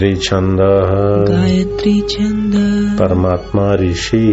गायत्री छंद गायत्री छंद परमात्मा ऋषि।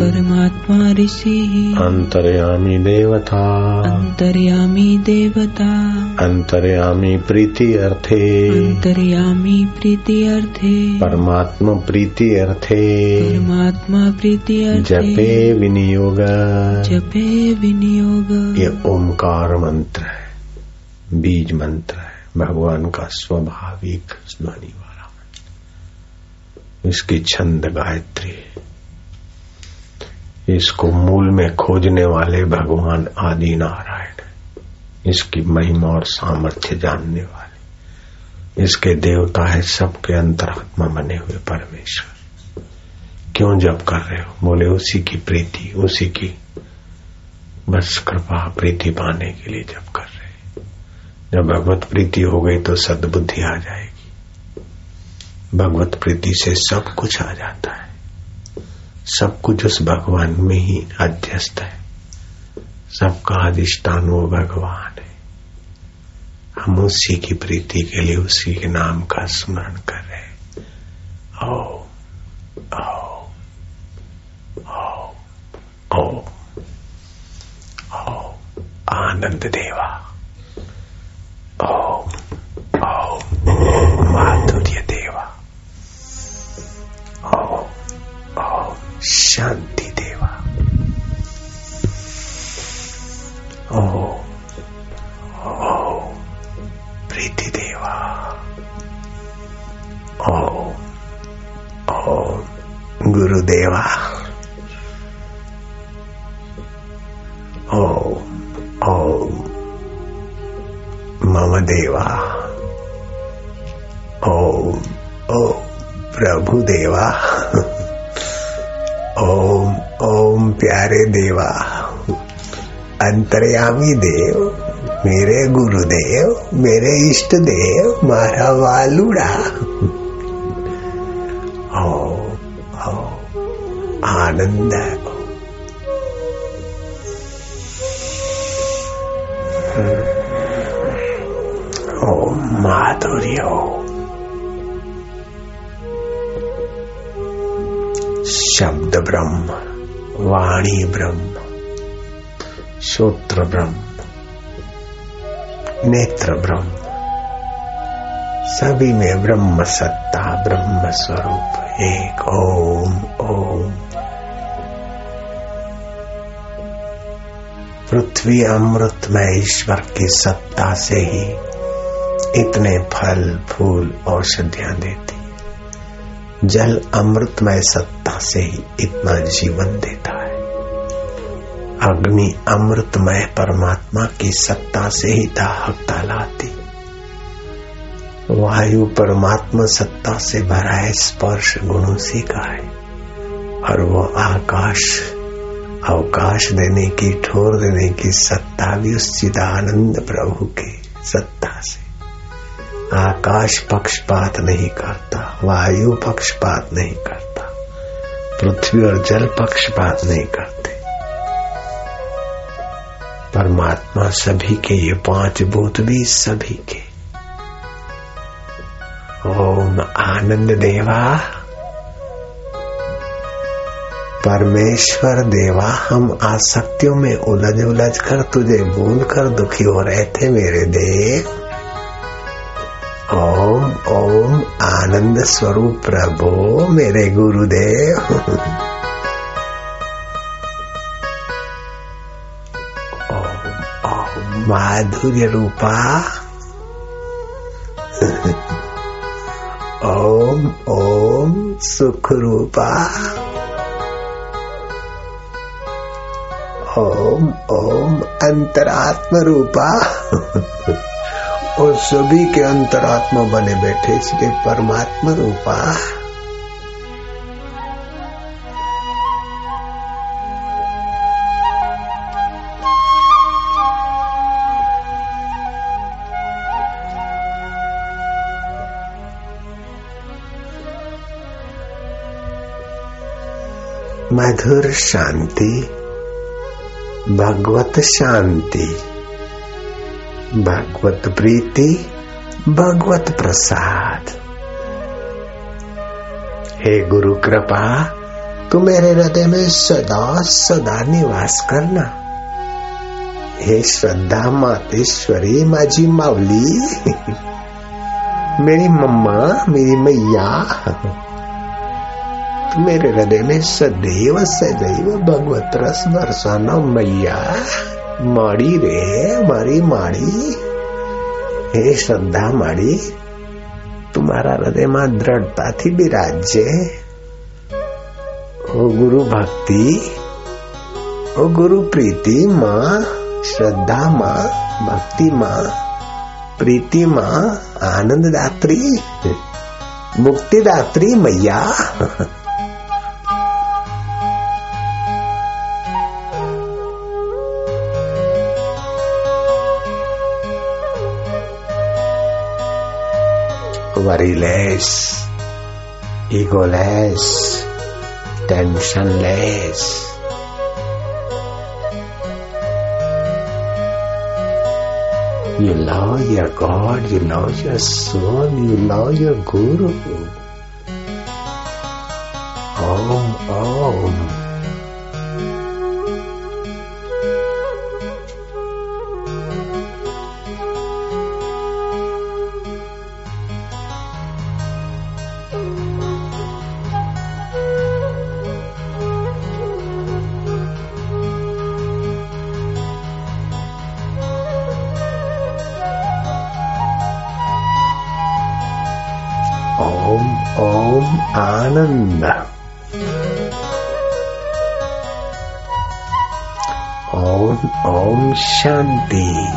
परमात्मा ऋषि। अंतर्यामी देवता। अंतर्यामी देवता। अंतर्यामी प्रीति अर्थे अंतर्यामी प्रीति अर्थे परमात्मा प्रीति अर्थे परमात्मा प्रीति अर्थे जपे विनियोग। जपे विनियोग। ये ओंकार मंत्र है बीज मंत्र है भगवान का स्वाभाविक ध्वनि इसकी छंद गायत्री। इसको मूल में खोजने वाले भगवान आदि नारायण इसकी महिमा और सामर्थ्य जानने वाले, इसके देवता है सबके अंतरात्मा बने हुए परमेश्वर। क्यों जब कर रहे हो? बोले, उसी की प्रीति, उसी की बस कृपा, प्रीति पाने के लिए जब कर रहे जब भगवत प्रीति हो गई तो सद्बुद्धि आ जाएगी। भगवत प्रीति से सब कुछ आ जाता है। सब कुछ उस भगवान में ही अध्यस्त है। सबका अधिष्ठान वो भगवान है। हम उसी की प्रीति के लिए उसी के नाम का स्मरण कर रहे हैं। ओ ओ ओ ओ ओ आनंद देवा। ओम शांति देवा। ओम ओम, प्रीति देवा। ओम ओम गुरुदेवा ओम ओम, मम देवा। ओम ओम, प्रभु देवा। प्यारे देवा, अंतर्यामी देव, मेरे गुरुदेव, मेरे इष्ट देव, मारा वालुड़ा। ओम ओम आनंद ओम माधुर्य शब्द ब्रह्म। वाणी ब्रह्म, श्रोत्र ब्रह्म, नेत्र ब्रह्म, सभी में ब्रह्म सत्ता, ब्रह्म स्वरूप, एक ओम ओम। पृथ्वी अमृत में ईश्वर की सत्ता से ही इतने फल, फूल, औषधियाँ देती। जल अमृतमय सत्ता से ही इतना जीवन देता है। अग्नि अमृतमय परमात्मा की सत्ता से ही दाहकता लाती वायु परमात्मा सत्ता से भरा है, स्पर्श गुणों से का है। और वो आकाश, अवकाश देने की, ठोर देने की सत्ता भी उस चिदानंद प्रभु की सत्ता से। आकाश पक्षपात नहीं करता, वायु पक्षपात नहीं करता, पृथ्वी और जल पक्षपात नहीं करते। परमात्मा सभी के, ये पाँच भूत भी सभी के। ओम आनंद देवा। परमेश्वर देवा, हम आसक्तियों में उलझ उलझ कर तुझे भूल कर दुखी हो रहे थे मेरे देव। ओम आनंद स्वरूप प्रभो मेरे गुरुदेव। माधुर्य रूपा। ओम ओम सुख रूपा ओम ओम अंतरात्म रूपा। और सभी के अंतरात्मा बने बैठे इसलिए परमात्मा रूपा। मधुर शांति भगवत शांति। भगवत प्रीति भगवत प्रसाद हे गुरु कृपा तू मेरे हृदय में सदा सदा निवास करना हे श्रद्धा मातेश्वरी माझी मावली मेरी मम्मा मेरी मैया तू मेरे हृदय में सदैव सदैव भगवत रस बरसाना मैया माड़ी रे मारी माड़ी हे श्रद्धा माड़ी तुम्हारा हृदय में दृढ़ता थी विराज्य ओ गुरु भक्ति ओ गुरु प्रीति माँ श्रद्धा माँ भक्ति माँ प्रीति worryless, egoless, tensionless. You love your God, you love your soul, you love your Guru. ओम आनंद। ओम ओम शांति।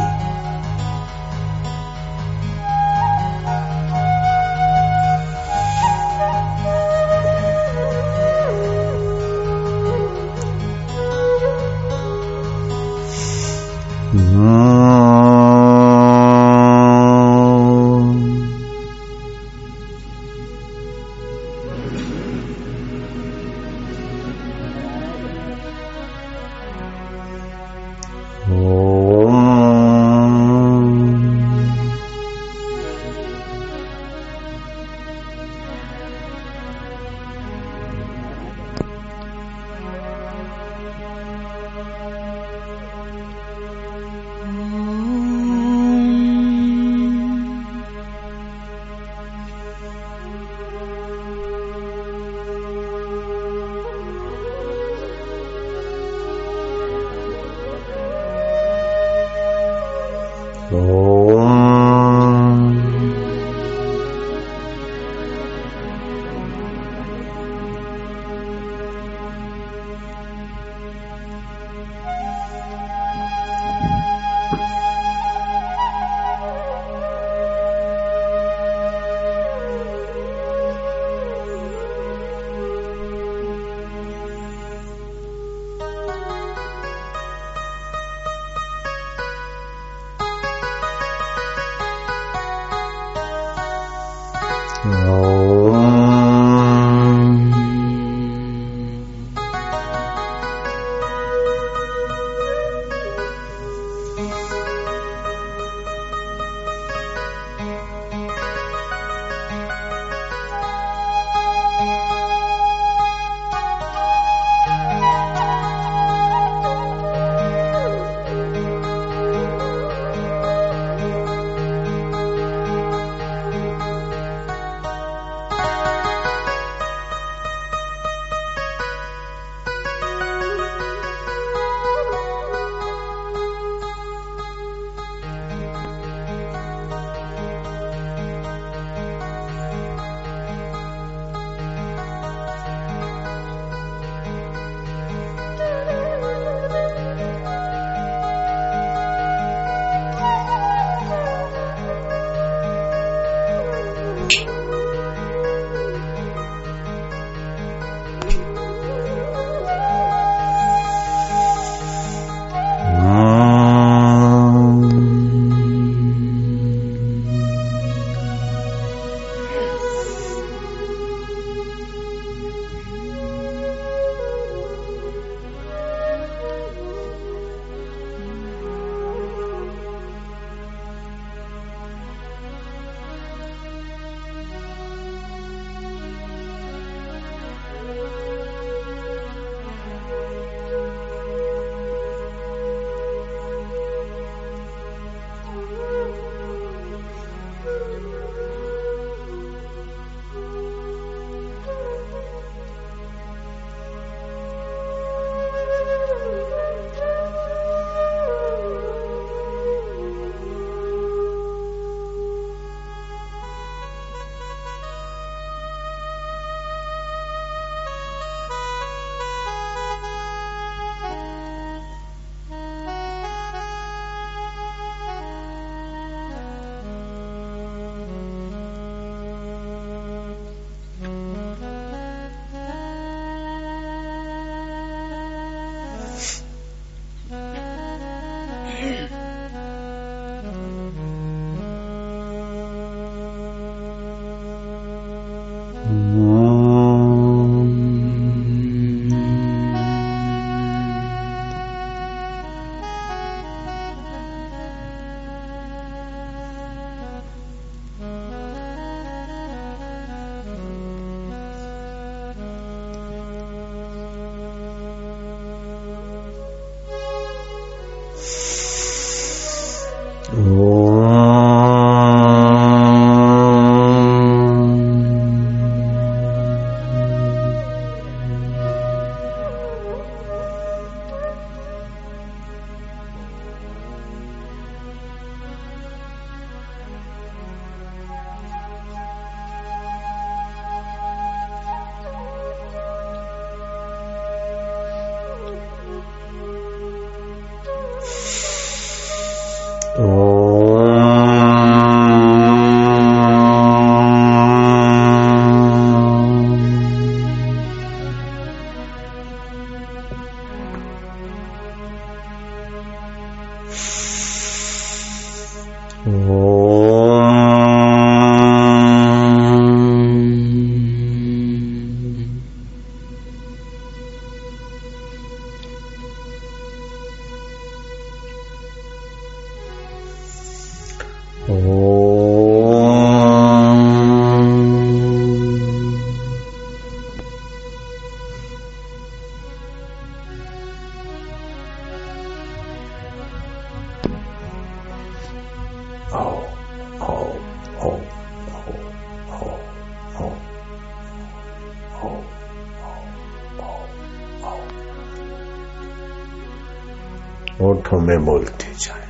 बोलते जाए।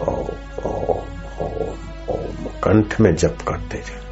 ओम ओम ओम कंठ में जप करते जाए।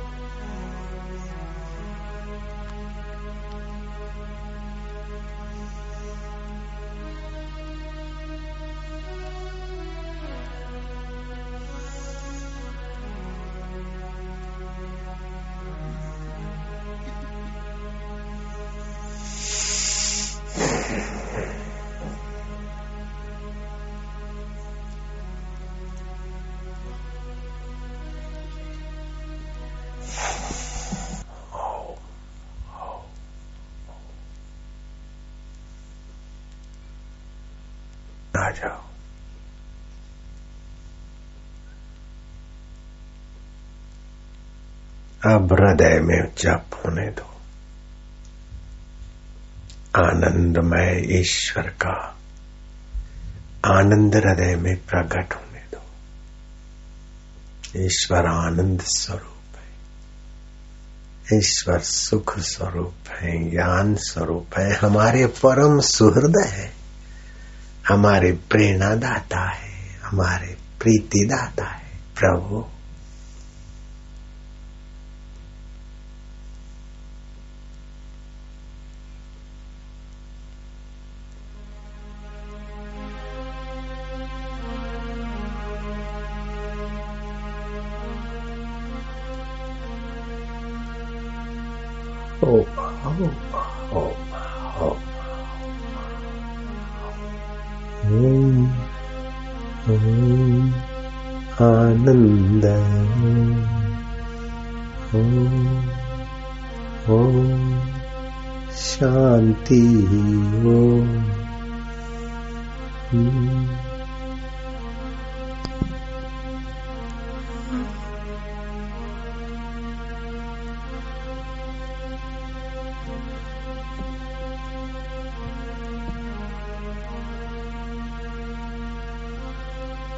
जाओ अब हृदय में जप होने दो। आनंदमय ईश्वर का आनंद हृदय में प्रकट होने दो। ईश्वर आनंद स्वरूप है। ईश्वर सुख स्वरूप है, ज्ञान स्वरूप है। हमारे परम सुहृदय है। हमारे प्रेरणा दाता है हमारे प्रीति दाता है। प्रभु ओ शांति ओ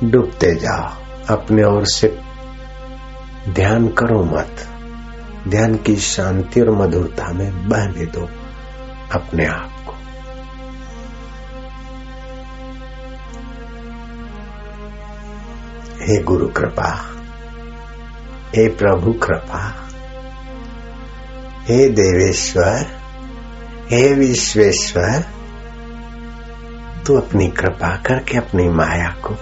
डूबते जा अपने ओर से ध्यान करो मत। ध्यान की शांति और मधुरता में बहने दो अपने आप को। हे गुरु कृपा, हे प्रभु कृपा, हे देवेश्वर, हे विश्वेश्वर, तू अपनी कृपा करके अपनी माया को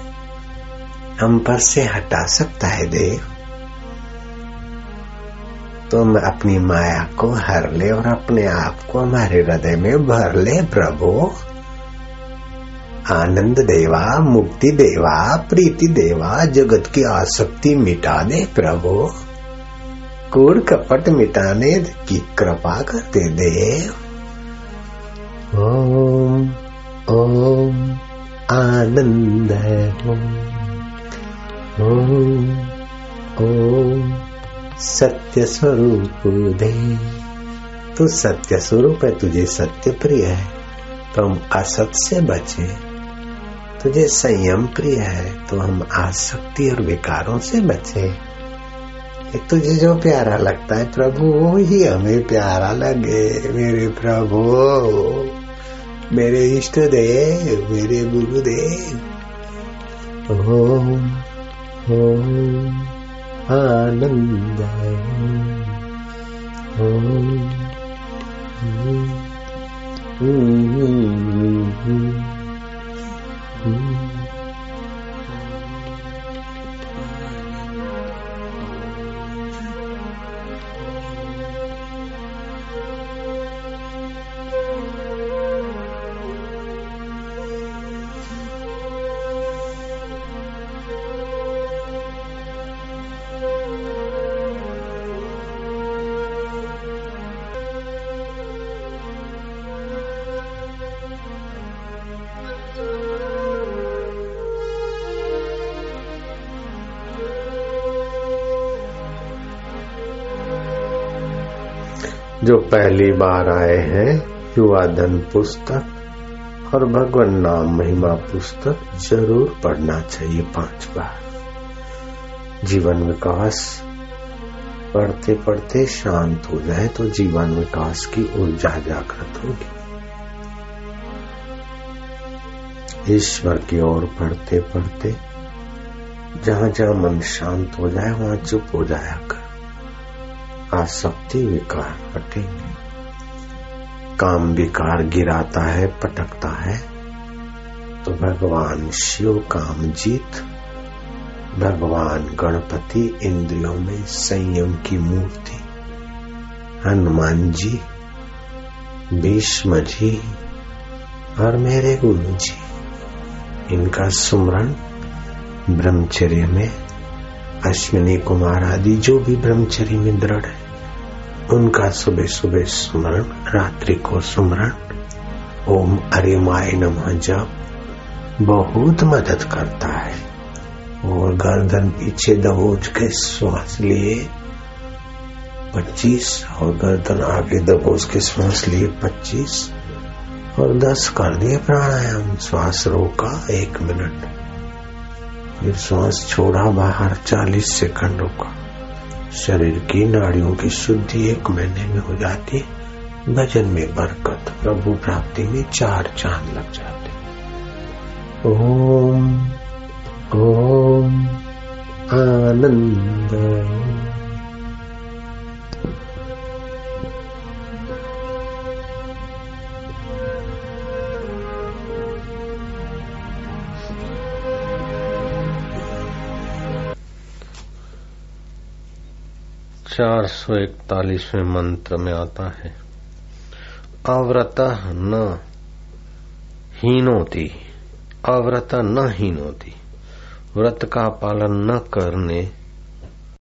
हम पर से हटा सकता है देव। तो मैं अपनी माया को हर ले और अपने आप को हमारे हृदय में भर ले, प्रभु। आनंद देवा, मुक्ति देवा, प्रीति देवा, जगत की आसक्ति मिटा दे प्रभु। कूड़ कपट मिटाने की कृपा करते देव ओम ओम, आनंद ओम ओम ओम। सत्य स्वरूप दे तू सत्य स्वरूप है, तुझे सत्य प्रिय है। तो हम असत से बचे, तुझे संयम प्रिय है। तो हम आसक्ति और विकारों से बचे। तुझे जो प्यारा लगता है, प्रभु, वो ही हमें प्यारा लगे। मेरे प्रभु, मेरे इष्ट देव, मेरे गुरुदेव। ओम ओम। आनंद ओम जो पहली बार आए हैं युवा धन पुस्तक और भगवान नाम महिमा पुस्तक ज़रूर पढ़ना चाहिए पाँच बार। जीवन विकास पढ़ते पढ़ते शांत हो जाए तो जीवन विकास की ऊर्जा जागृत होगी। ईश्वर की ओर पढ़ते पढ़ते जहाँ जहाँ मन शांत हो जाए, वहाँ चुप हो जाया कर। आसक्ति विकार हटेंगे काम विकार गिराता है, पटकता है। तो भगवान शिव काम जीत। भगवान गणपति इंद्रियों में संयम की मूर्ति। हनुमान जी, भीष्म जी और मेरे गुरु जी। इनका सुमरण ब्रह्मचर्य में, अश्विनी कुमार आदि जो भी ब्रह्मचर्य में दृढ़ है। उनका सुबह सुबह स्मरण, रात्रि को स्मरण। ओम अरिमाय नमः जप बहुत मदद करता है। और गर्दन पीछे दबोच के श्वास लिए पच्चीस और गर्दन आगे दबोच के श्वास लिए पच्चीस और दस कर दिए प्राणायाम। श्वास रोका एक मिनट। फिर श्वास छोड़ा, बाहर चालीस सेकंड रोका। शरीर की नाड़ियों की शुद्धि एक महीने में हो जाती, भजन में बरकत, प्रभु प्राप्ति में चार चाँद लग जाते। ओम ओम, आनंद। चार सौ इकतालीसवें मंत्र में आता है। अव्रत न हीनोती। अव्रत न हीनोती। व्रत का पालन न करने